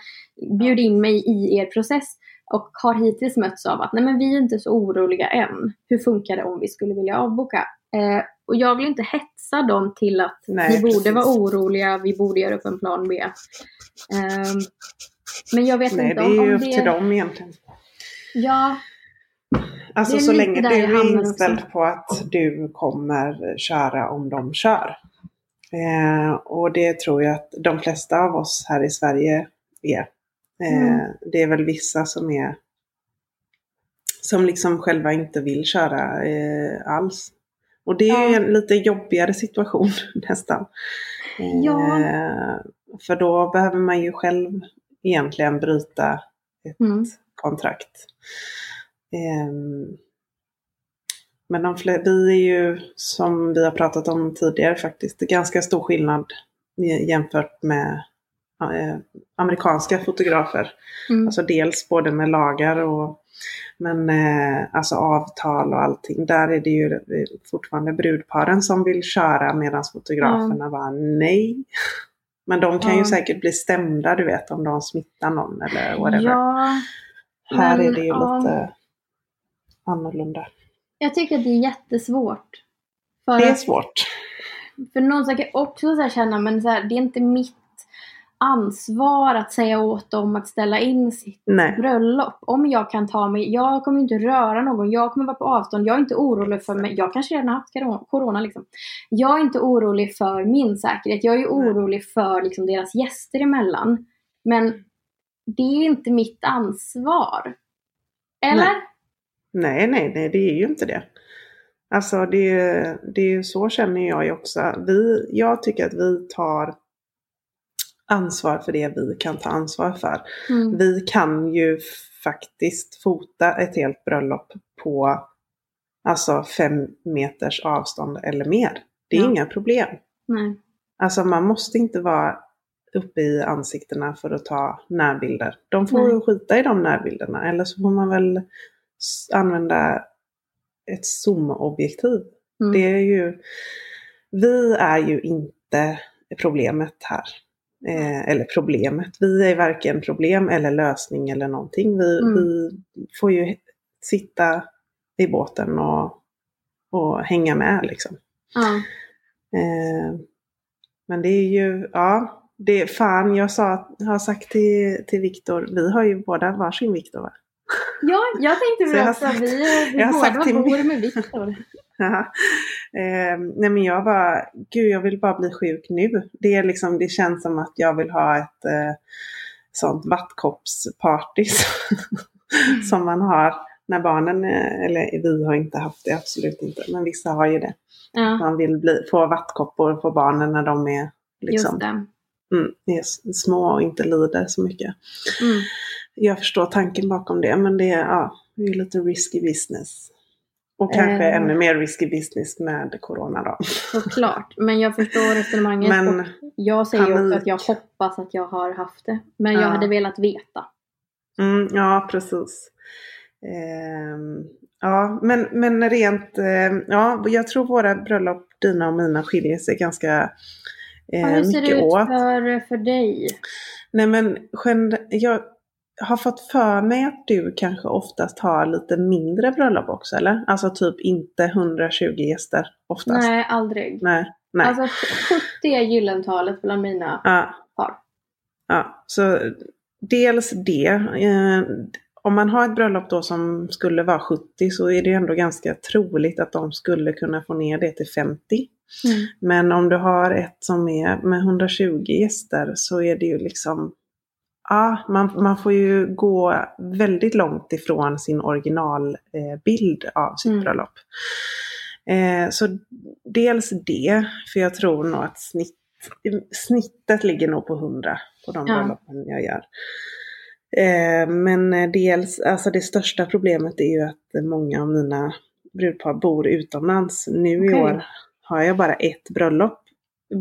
bjud in mig i er process. Och har hittills mötts av att nej men vi är inte så oroliga än. Hur funkar det om vi skulle vilja avboka? Eh, och jag vill inte hetsa dem till att nej, vi borde vara oroliga, vi borde göra upp en plan B. Eh, men jag vet nej, inte om det... Nej, det är ju upp det... till dem egentligen. Ja, Alltså så länge du är inställd också. på att du kommer köra om de kör. Eh, och det tror jag att de flesta av oss här i Sverige är. Eh, mm. Det är väl vissa som är som liksom själva inte vill köra eh, alls. Och det är ja. en lite jobbigare situation nästan. Ja. Eh, för då behöver man ju själv egentligen bryta ett mm. kontrakt. Ehm, men de vi är ju, som vi har pratat om tidigare faktiskt, ganska stor skillnad jämfört med eh, amerikanska fotografer. Mm. Alltså dels både med lagar och men eh, alltså avtal och allting. Där är det ju fortfarande brudparen som vill köra medan fotograferna mm. bara nej. Men de kan mm. ju säkert bli stämda du vet om de smittar någon eller whatever. Ja, Här men, är det ju lite annorlunda. Jag tycker att det är jättesvårt. För det är svårt. För någon kan också så känna, men så här, det är inte mitt ansvar att säga åt dem att ställa in sitt Nej. bröllop. Om jag kan ta mig, jag kommer inte röra någon, jag kommer vara på avstånd, jag är inte orolig för mig, jag kanske redan haft corona liksom. Jag är inte orolig för min säkerhet, jag är orolig för liksom, deras gäster emellan. Men det är inte mitt ansvar. Eller? Nej. Nej, nej, nej, det är ju inte det. Alltså det, det är ju så känner jag ju också. Vi, jag tycker att vi tar ansvar för det vi kan ta ansvar för. Mm. Vi kan ju faktiskt fota ett helt bröllop på alltså fem meters avstånd eller mer. Det är ja. inga problem. Nej. Alltså man måste inte vara uppe i ansiktena för att ta närbilder. De får Nej. skita i de närbilderna eller så får man väl använda ett zoomobjektiv. Mm. Det är ju, vi är ju inte problemet här. Eh, eller problemet, vi är varken problem eller lösning eller någonting. Vi, mm. vi får ju sitta i båten och, och hänga med liksom. Mm. Eh, men det är ju, ja, det är fan jag sa, har sagt till, till Viktor, vi har ju båda varsin Viktor va? Ja, jag tänkte väl också att vi, vi jag båda till bor med Viktor. eh, nej men jag bara, gud jag vill bara bli sjuk nu. Det, är liksom, det känns som att jag vill ha ett eh, sånt vattkoppsparty som man har när barnen, eller vi har inte haft det, absolut inte, men vissa har ju det. Ja. Man vill bli, få vattkoppor på barnen när de är liksom, mm, är små och inte lider så mycket. Mm jag förstår tanken bakom det, men det är, ja, det är lite risky business. Och kanske eh, ännu mer risky business med corona då. Såklart, men jag förstår resonemanget. Men, jag säger panik. också att jag hoppas att jag har haft det. Men jag hade velat veta. Mm, ja, precis. Eh, ja, men, men rent, eh, ja, jag tror våra bröllop, dina och mina, skiljer sig ganska eh, mycket åt. Hur ser det ut för, för dig? Nej men, jag, har fått för mig att du kanske oftast har lite mindre bröllop också eller? Alltså typ inte 120 gäster oftast? Nej, aldrig. Nej. Nej. Alltså 70 är gyllentalet bland mina ja. par. Ja, så dels det. Eh, om man har ett bröllop då som skulle vara 70 så är det ändå ganska troligt att de skulle kunna få ner det till 50. Mm. Men om du har ett som är med 120 gäster så är det ju liksom Ja, man, man får ju gå väldigt långt ifrån sin originalbild eh, av sitt Mm. bröllop. Eh, så dels det, för jag tror nog att snitt, snittet ligger nog på 100 på de Ja. bröllopen jag gör. Eh, men eh, dels, alltså det största problemet är ju att många av mina brudpar bor utomlands. Nu i Okej. år har jag bara ett bröllop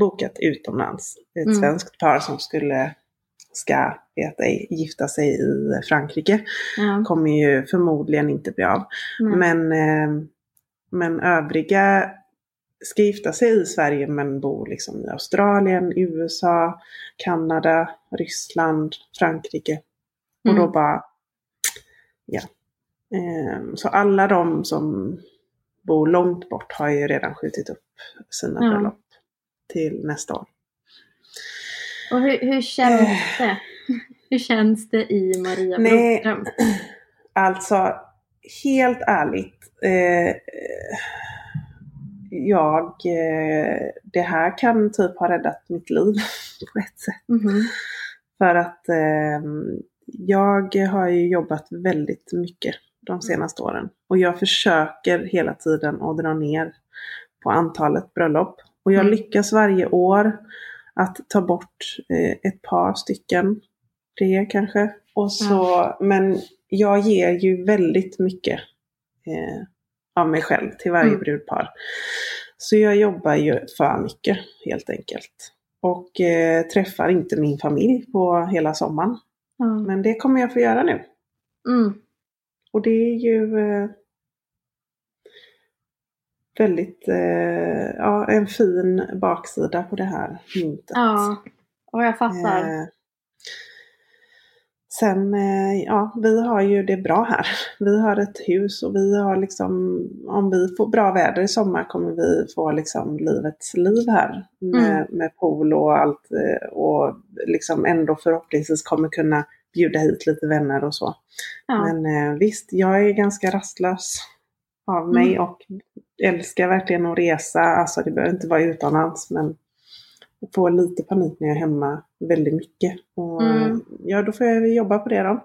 bokat utomlands. Ett Mm. svenskt par som skulle ska vet ej, gifta sig i Frankrike. Ja. Kommer ju förmodligen inte bli av. Mm. Men, eh, men övriga ska gifta sig i Sverige men bor liksom i Australien, USA, Kanada, Ryssland, Frankrike. Och då Mm. bara, ja. Eh, så alla de som bor långt bort har ju redan skjutit upp sina Ja. bröllop till nästa år. Och hur, hur känns Eh. det? Hur känns det i Maria Nej. Broström? Alltså, helt ärligt. Eh, jag, eh, det här kan typ ha räddat mitt liv på ett sätt. Mhm. För att eh, jag har ju jobbat väldigt mycket de senaste åren. Och jag försöker hela tiden att dra ner på antalet bröllop. Och jag Mm. lyckas varje år att ta bort eh, ett par stycken. Tre kanske. Och så, Men jag ger ju väldigt mycket eh, av mig själv till varje Mm. brudpar. Så jag jobbar ju för mycket helt enkelt. Och eh, träffar inte min familj på hela sommaren. Ja. Men det kommer jag få göra nu. Mm. Och det är ju eh, väldigt, eh, ja en fin baksida på det här myntet. ja, och jag fattar. Sen, eh, ja, vi har ju det bra här. Vi har ett hus och vi har liksom, om vi får bra väder i sommar kommer vi få liksom livets liv här. Med, Mm. med pool och allt eh, och liksom ändå förhoppningsvis kommer kunna bjuda hit lite vänner och så. Ja. Men eh, visst, jag är ganska rastlös av mig Mm. och älskar verkligen att resa. Alltså det behöver inte vara utomlands men får lite panik när jag är hemma väldigt mycket. Och, Mm. Ja, då får jag jobba på det då.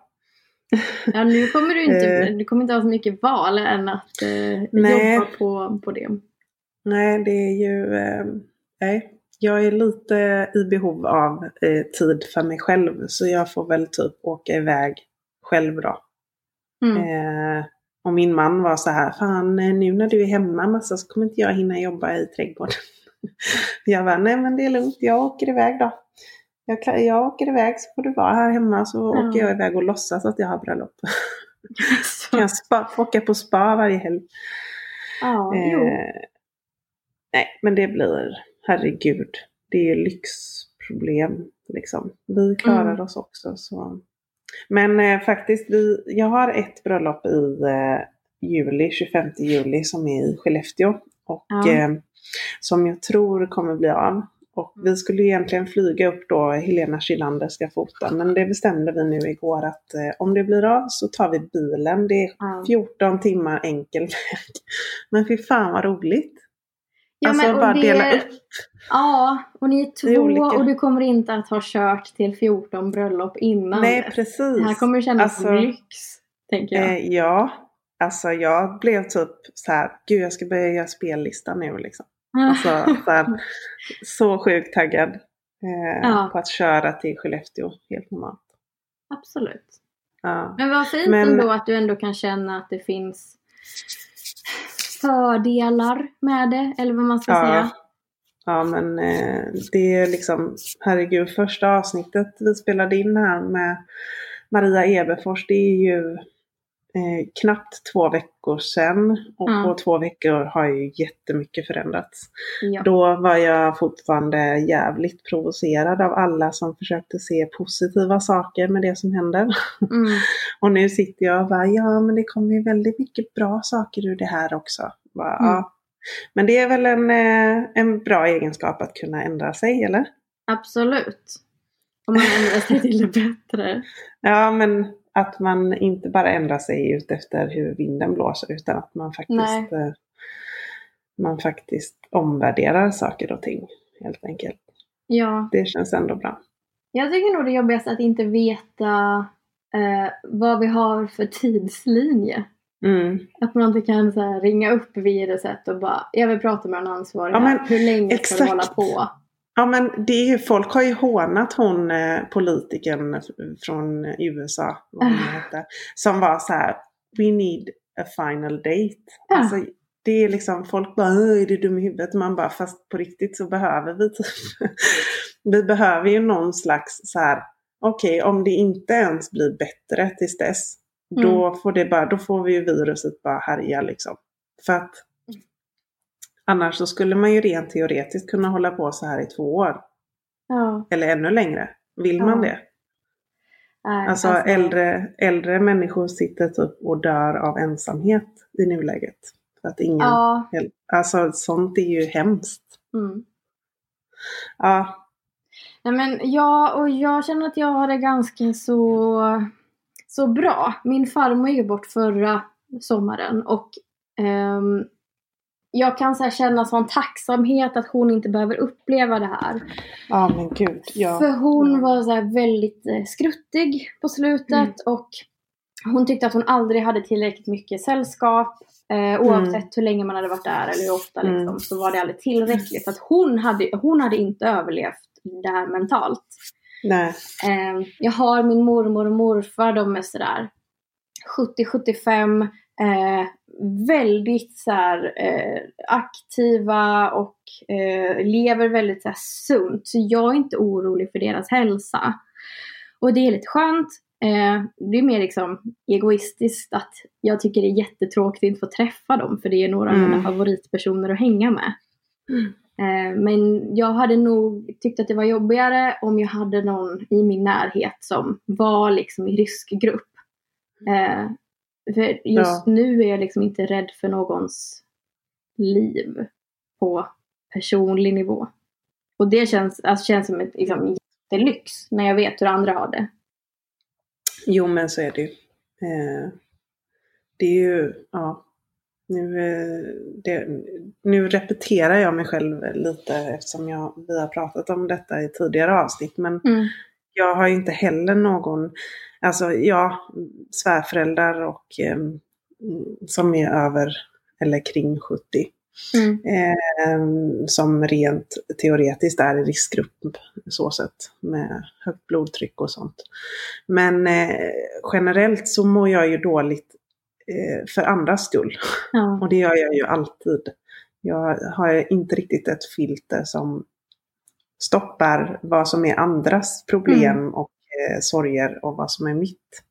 ja, nu kommer du inte, Eh. du kommer inte ha så mycket val än att eh, Nej. jobba på, på det. Nej, det är ju... Eh, nej, jag är lite i behov av eh, tid för mig själv. Så jag får väl typ åka iväg själv då. Mm. Eh, och min man var så här, fan eh, nu när du är hemma massa så kommer inte jag hinna jobba i trädgården. jag bara, nej men det är lugnt, jag åker iväg då. Jag, jag åker iväg så får du vara här hemma så Ja. åker jag iväg och låtsas att jag har bröllop. Så, kan jag spa, åka på spa varje helg. jo. Eh, nej, men det blir, herregud, det är ju lyxproblem. Liksom. Vi klarar Mm. oss också. Så. Men eh, faktiskt, vi, jag har ett bröllop i eh, juli, 25 juli, som är i Skellefteå. Och Ja. Som jag tror kommer bli av. Och vi skulle ju egentligen flyga upp då, Helena Kylander ska fota, men det bestämde vi nu igår att eh, om det blir av så tar vi bilen. Det är Ja. 14 timmar enkel väg. Men fy fan vad roligt! Ja, alltså men, bara det- dela upp. Ja, och ni är är två olika. och du kommer inte att ha kört till 14 bröllop innan. Nej precis. Det här kommer kännas Alltså, lyx, tänker jag. Eh, ja, alltså jag blev typ så här, gud jag ska börja göra spellista nu liksom. Alltså, så, här, så sjukt taggad eh, Ja. på att köra till Skellefteå helt normalt. Absolut. Ja. Men vad fint Men- ändå att du ändå kan känna att det finns fördelar med det, eller vad man ska Ja. säga. Ja men eh, det är liksom, herregud, första avsnittet vi spelade in här med Maria Eberfors, det är ju eh, knappt två veckor sedan och Mm. på två veckor har ju jättemycket förändrats. Ja. Då var jag fortfarande jävligt provocerad av alla som försökte se positiva saker med det som händer. Mm. Och nu sitter jag och bara, ja men det kommer ju väldigt mycket bra saker ur det här också. Bara, Mm. ja. Men det är väl en, eh, en bra egenskap att kunna ändra sig, eller? Absolut. Om man ändrar sig till det bättre. Ja, men att man inte bara ändrar sig ut efter hur vinden blåser utan att man faktiskt, Nej. eh, man faktiskt omvärderar saker och ting helt enkelt. Ja. Det känns ändå bra. Jag tycker nog det jobbigaste att inte veta eh, vad vi har för tidslinje. Mm. Att man inte kan så här, ringa upp viruset och bara, jag vill prata med en ansvarig Ja, men Hur länge ska du hålla exakt. på? Ja men det är ju, folk har ju hånat hon eh, politikern från USA, vad hon hette, som var så här, we need a final date. Ja. Alltså, det är liksom, folk bara, "Åh, är du dum i huvudet? Man bara, fast på riktigt så behöver vi typ, vi behöver ju någon slags så här, okej om det inte ens blir bättre tills dess, då får det bara, då får vi ju viruset bara härja liksom. För att annars så skulle man ju rent teoretiskt kunna hålla på så här i två år. Ja. Eller ännu längre. Vill man Ja. det? Nej, Alltså, äldre, äldre människor sitter typ och dör av ensamhet i nuläget. För att ingen... Ja. Alltså sånt är ju hemskt. Mm. Ja, Nej men ja, och jag känner att jag har det ganska så, så bra. Min farmor gick bort förra sommaren och ehm, jag kan så känna sån tacksamhet att hon inte behöver uppleva det här. ja men gud. Ja. För hon Mm. var så väldigt eh, skruttig på slutet Mm. och hon tyckte att hon aldrig hade tillräckligt mycket sällskap. Eh, oavsett hur länge man hade varit där eller hur ofta liksom, Mm. så var det aldrig tillräckligt. För att hon hade, hon hade inte överlevt det här mentalt. Nej. Eh, jag har min mormor och morfar, de är sådär 70-75. Eh, väldigt så här, eh, aktiva och eh, lever väldigt så här, sunt. Så jag är inte orolig för deras hälsa. Och det är lite skönt. Eh, det är mer liksom egoistiskt att jag tycker det är jättetråkigt att inte få träffa dem för det är några av mina Mm. favoritpersoner att hänga med. Eh, men jag hade nog tyckt att det var jobbigare om jag hade någon i min närhet som var liksom i riskgrupp. För just Ja. nu är jag liksom inte rädd för någons liv på personlig nivå. Och det känns, alltså, känns som ett liksom, jättelyx när jag vet hur andra har det. Jo men så är det ju. Eh, det är ju, ja. Nu, eh, det, nu repeterar jag mig själv lite eftersom jag, vi har pratat om detta i tidigare avsnitt. Men Mm. Jag har inte heller någon, alltså ja, svärföräldrar och eh, som är över eller kring 70. Mm. Eh, som rent teoretiskt är i riskgrupp så sett med högt blodtryck och sånt. Men eh, generellt så mår jag ju dåligt eh, för andras skull. Ja. Och det gör jag ju alltid. Jag har inte riktigt ett filter som stoppar vad som är andras problem och eh, sorger och vad som är mitt.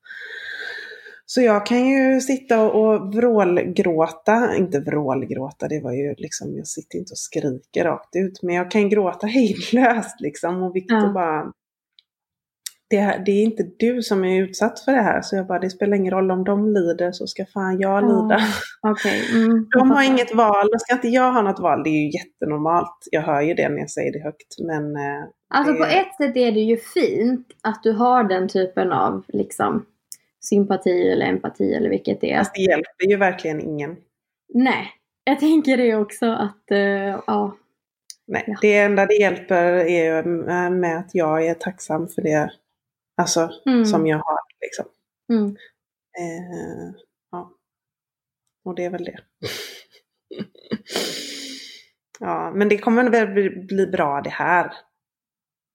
Så jag kan ju sitta och, vrålgråta, inte vrålgråta, det var ju liksom, jag sitter inte och skriker rakt ut, men jag kan gråta hejdlöst liksom och Viktor Ja. bara det, det är inte du som är utsatt för det här, så jag bara, det spelar ingen roll om de lider så ska fan jag Ja, lida. Mm, jag De har inget val, då ska inte jag ha något val. Det är ju jättenormalt. Jag hör ju det när jag säger det högt. Men eh, Alltså på det- ett sätt är det ju fint att du har den typen av liksom sympati eller empati eller vilket det är. fast det hjälper ju verkligen ingen. Nej, jag tänker det också att eh, ja. Nej, Ja. Det enda det hjälper är med att jag är tacksam för det alltså, Mm. som jag har. Liksom. Mm. Eh, ja. Och det är väl det. ja, men det kommer väl bli, bli bra det här.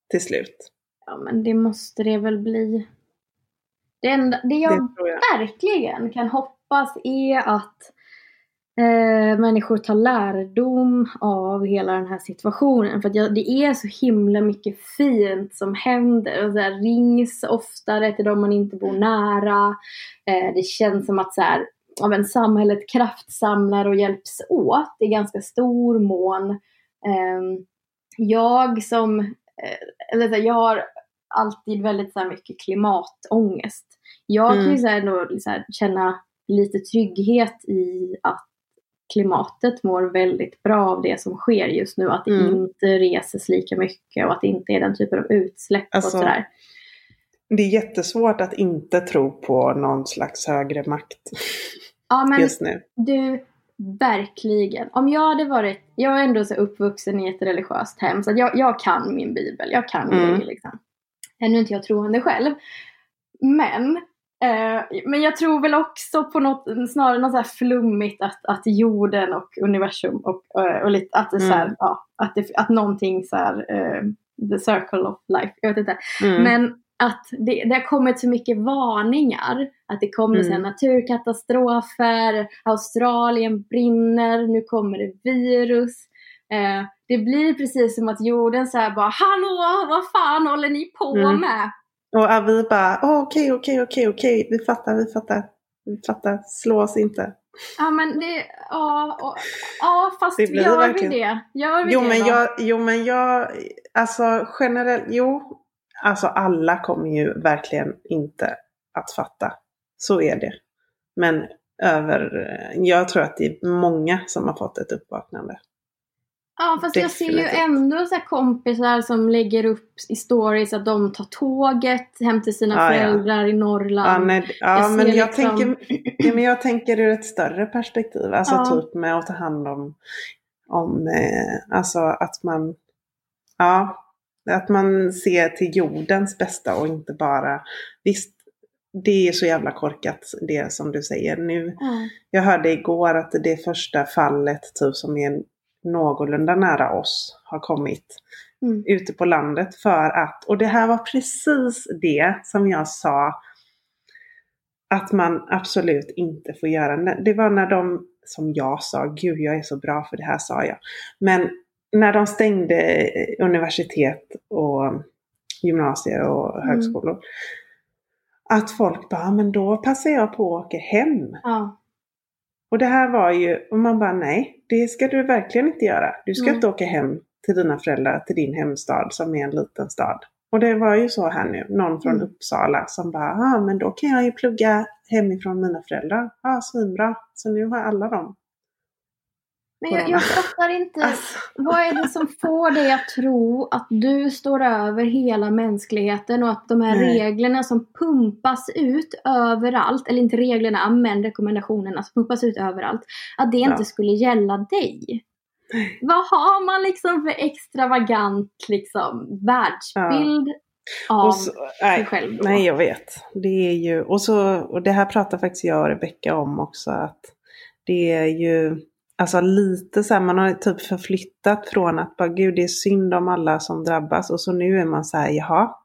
Till slut. Ja men det måste det väl bli. Det, enda, det jag Det jag. verkligen kan hoppas är att eh, människor tar lärdom av hela den här situationen. För att jag, det är så himla mycket fint som händer. Och så här, rings oftare till de man inte bor nära. Eh, det känns som att så här, ja, men samhället kraftsamlar och hjälps åt i ganska stor mån. Eh, jag som, eh, eller så här, jag har alltid väldigt så här, mycket klimatångest. Jag mm. kan ju så här, då, så här, känna lite trygghet i att klimatet mår väldigt bra av det som sker just nu. Att det mm. inte reses lika mycket och att det inte är den typen av utsläpp alltså, och sådär. Det är jättesvårt att inte tro på någon slags högre makt ja, men just nu. Du, verkligen. Om jag hade varit, jag är ändå så uppvuxen i ett religiöst hem så jag, jag kan min bibel, jag kan mm. det liksom. Ännu inte jag troende själv. Men Eh, men jag tror väl också på något, snarare något så här flummigt att, att jorden och universum och, och, eh, och lite, att det mm. så här, mm. ja, att, det, att någonting så här, uh, the circle of life, jag vet inte. Mm. Men att det, det har kommit så mycket varningar. Att det kommer mm. naturkatastrofer, Australien brinner, nu kommer det virus. Eh, det blir precis som att jorden så bara Hallå, vad fan håller ni på mm. med? Och vi bara, okej, okej, okej, okej, vi fattar, vi fattar, vi fattar, slå oss inte. Ja men det, ja, och, ja fast det gör verkligen... vi det? Gör vi jo, det men då? jag, jo men jag, alltså generellt, jo, alltså alla kommer ju verkligen inte att fatta. Så är det. Men över, jag tror att det är många som har fått ett uppvaknande. Ja fast Definitivt. jag ser ju ändå så kompisar som lägger upp i stories att de tar tåget hem till sina ja, föräldrar ja. i Norrland. Ja, nej, ja jag men, jag liksom... tänker, men jag tänker ur ett större perspektiv. Alltså ja. typ med att ta hand om, om eh, alltså att man, ja, att man ser till jordens bästa och inte bara, visst det är så jävla korkat det som du säger nu. Mm. Jag hörde igår att det första fallet typ som är någorlunda nära oss har kommit mm. ute på landet för att, och det här var precis det som jag sa att man absolut inte får göra. Det var när de, som jag sa, gud jag är så bra för det här sa jag. Men när de stängde universitet och gymnasier och mm. högskolor. Mm. Att folk bara, men då passar jag på att åka hem. Ja. Och det här var ju, och man bara nej, det ska du verkligen inte göra. Du ska mm. inte åka hem till dina föräldrar, till din hemstad som är en liten stad. Och det var ju så här nu, någon från mm. Uppsala som bara, ja ah, men då kan jag ju plugga hemifrån mina föräldrar. Ja, ah, svinbra. Så nu har alla dem men jag, jag fattar inte, alltså. vad är det som får dig att tro att du står över hela mänskligheten och att de här Nej. reglerna som pumpas ut överallt, eller inte reglerna men rekommendationerna som pumpas ut överallt, att det ja. inte skulle gälla dig? Vad har man liksom för extravagant liksom, världsbild ja. av så, nej, själv? Då? Nej, jag vet. Det är ju, och, så, och det här pratar faktiskt jag och Rebecka om också, att det är ju Alltså lite så här, man har typ förflyttat från att bara gud det är synd om alla som drabbas och så nu är man så här, jaha.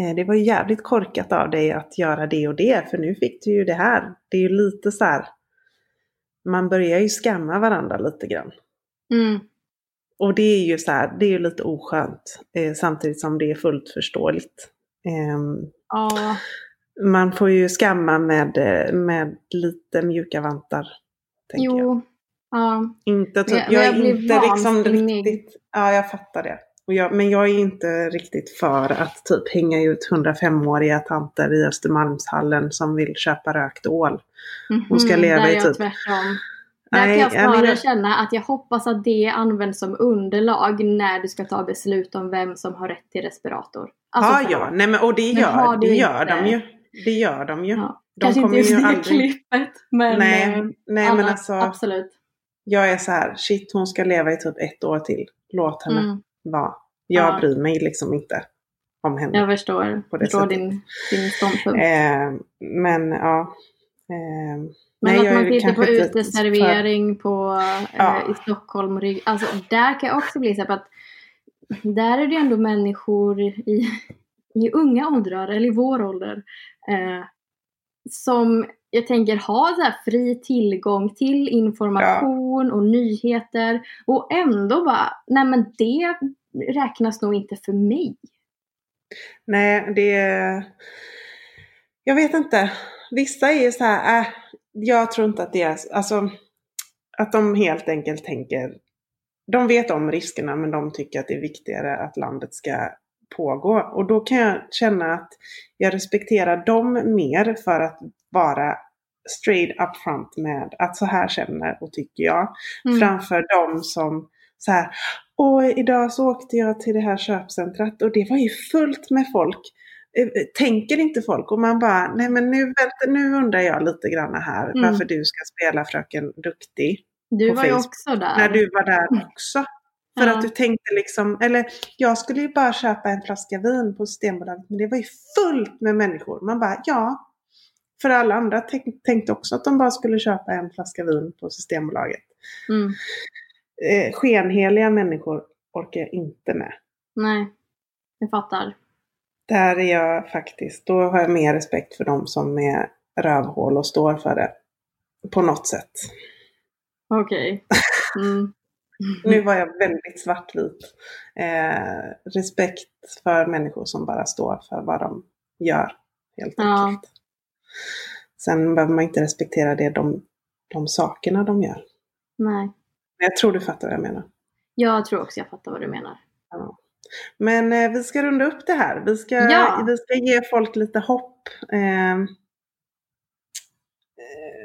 Eh, det var ju jävligt korkat av dig att göra det och det för nu fick du ju det här. Det är ju lite så här, man börjar ju skamma varandra lite grann. Mm. Och det är ju så här, det är ju lite oskönt eh, samtidigt som det är fullt förståeligt. Eh, ja. Man får ju skamma med, eh, med lite mjuka vantar jo, jag. Ja. Inte typ, jag, jag, är inte liksom riktigt, ja jag fattar det. Jag, men jag är inte riktigt för att typ hänga ut 105-åriga tanter i Östermalmshallen som vill köpa rökt ål. Hon ska mhm, leva i typ... Tvärtom. Där kan jag snarare jag känna att jag hoppas att det används som underlag när du ska ta beslut om vem som har rätt till respirator. Alltså, ja, ja, nej men och det gör, det gör de ju. Det gör de ju. Ja. De Kanske inte just det aldrig... klippet men, nej, eh, nej, annat, men alltså, absolut. Jag är så här, shit hon ska leva i typ ett år till. Låt henne mm. vara. Jag ja. bryr mig liksom inte om henne. Jag förstår, på det förstår din, din ståndpunkt. Eh, men ja. Eh, men nej, att man tittar på uteservering för... på, eh, ja. i Stockholm. Alltså där kan jag också bli så att där är det ändå människor i, i unga åldrar, eller i vår ålder, eh, som jag tänker ha så här fri tillgång till information ja. och nyheter och ändå bara, nej men det räknas nog inte för mig. Nej, det... Jag vet inte. Vissa är ju så här, äh, jag tror inte att det är, alltså att de helt enkelt tänker, de vet om riskerna men de tycker att det är viktigare att landet ska pågå. Och då kan jag känna att jag respekterar dem mer för att vara straight up front med att så här känner och tycker jag. Mm. Framför dem som så här, och idag så åkte jag till det här köpcentret och det var ju fullt med folk. Eh, eh, tänker inte folk? Och man bara, nej men nu, vänta, nu undrar jag lite grann här mm. varför du ska spela Fröken Duktig. Du var Facebook, ju också där. När du var där mm. också. För ja. att du tänkte liksom, eller jag skulle ju bara köpa en flaska vin på Systembolaget men det var ju fullt med människor. Man bara, ja. För alla andra tänkte också att de bara skulle köpa en flaska vin på Systembolaget. Mm. Eh, skenheliga människor orkar jag inte med. Nej, jag fattar. Där är jag faktiskt, då har jag mer respekt för dem som är rövhål och står för det. På något sätt. Okej. Okay. Mm. Nu var jag väldigt svartvit. Eh, respekt för människor som bara står för vad de gör. Helt ja. enkelt. Sen behöver man inte respektera det, de, de sakerna de gör. Nej. Men jag tror du fattar vad jag menar. Jag tror också jag fattar vad du menar. Ja. Men eh, vi ska runda upp det här. Vi ska, ja. vi ska ge folk lite hopp. Eh, eh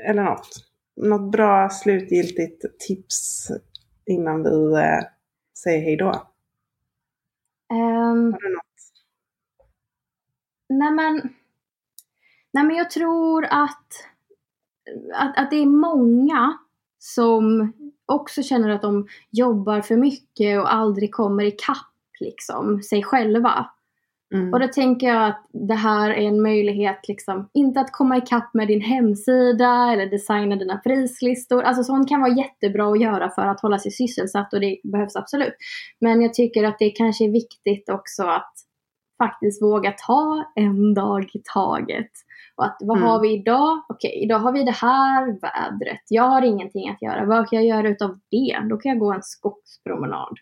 eller något. Något bra slutgiltigt tips innan vi eh, säger hej då. Um, Har du något? Nej men, nej men jag tror att, att, att det är många som också känner att de jobbar för mycket och aldrig kommer ikapp liksom, sig själva. Mm. Och då tänker jag att det här är en möjlighet, liksom, inte att komma ikapp med din hemsida eller designa dina prislistor. Alltså sånt kan vara jättebra att göra för att hålla sig sysselsatt och det behövs absolut. Men jag tycker att det kanske är viktigt också att faktiskt våga ta en dag i taget. Och att vad mm. har vi idag? Okej, idag har vi det här vädret. Jag har ingenting att göra. Vad kan jag göra utav det? Då kan jag gå en skogspromenad.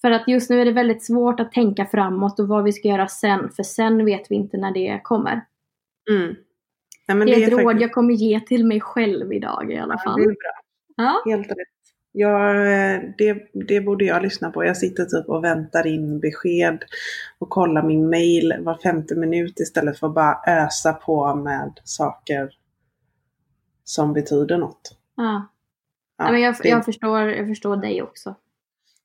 För att just nu är det väldigt svårt att tänka framåt och vad vi ska göra sen, för sen vet vi inte när det kommer. Mm. Ja, det är, det är ett faktiskt... råd jag kommer ge till mig själv idag i alla fall. Ja, det är bra. Ja. Helt rätt. Ja, det, det borde jag lyssna på. Jag sitter typ och väntar in besked och kollar min mail var femte minut istället för att bara ösa på med saker som betyder något. Ja. ja men jag, det... jag, förstår, jag förstår dig också.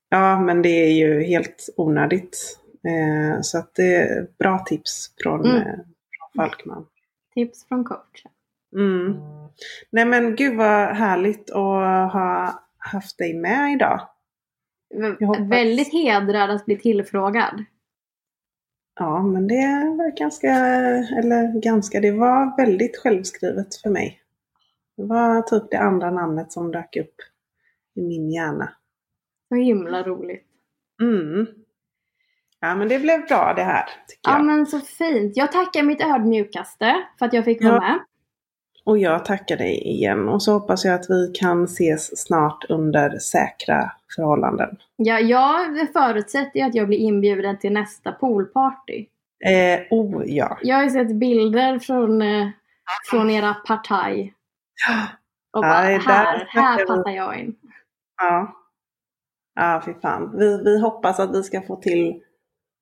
Ja, men det är ju helt onödigt. Eh, så att det är bra tips från, mm. eh, från Falkman. Tips från coachen. Mm. Nej men gud vad härligt att ha haft dig med idag. Väldigt hedrad att bli tillfrågad. Ja, men det var ganska, eller ganska, det var väldigt självskrivet för mig. Det var typ det andra namnet som dök upp i min hjärna. Så himla roligt. Mm. Ja men det blev bra det här. ja jag. men så fint. Jag tackar mitt ödmjukaste för att jag fick vara ja. med. Och jag tackar dig igen och så hoppas jag att vi kan ses snart under säkra förhållanden. Ja, jag förutsätter ju att jag blir inbjuden till nästa poolparty. Eh, oh ja. Jag har ju sett bilder från, eh, från era partaj. Och bara, ja, här, här passar jag in. Ja. Ja, fy fan. Vi, vi hoppas att vi ska få till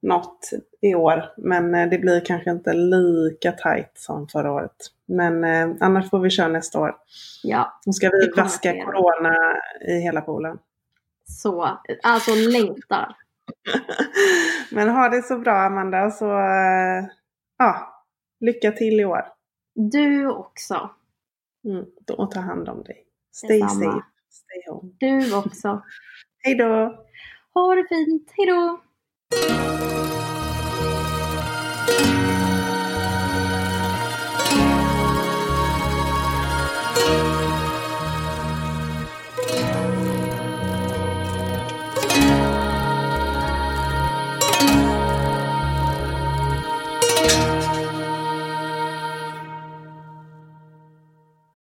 något i år. Men eh, det blir kanske inte lika tajt som förra året. Men eh, annars får vi köra nästa år. Ja. Då ska vi vaska corona i hela poolen. Så, alltså längtar. Men ha det så bra Amanda. Så eh, ja, lycka till i år. Du också. Mm, och ta hand om dig. Stay Detsamma. safe. Stay home. Du också. Hej då! Ha det fint. Hej då!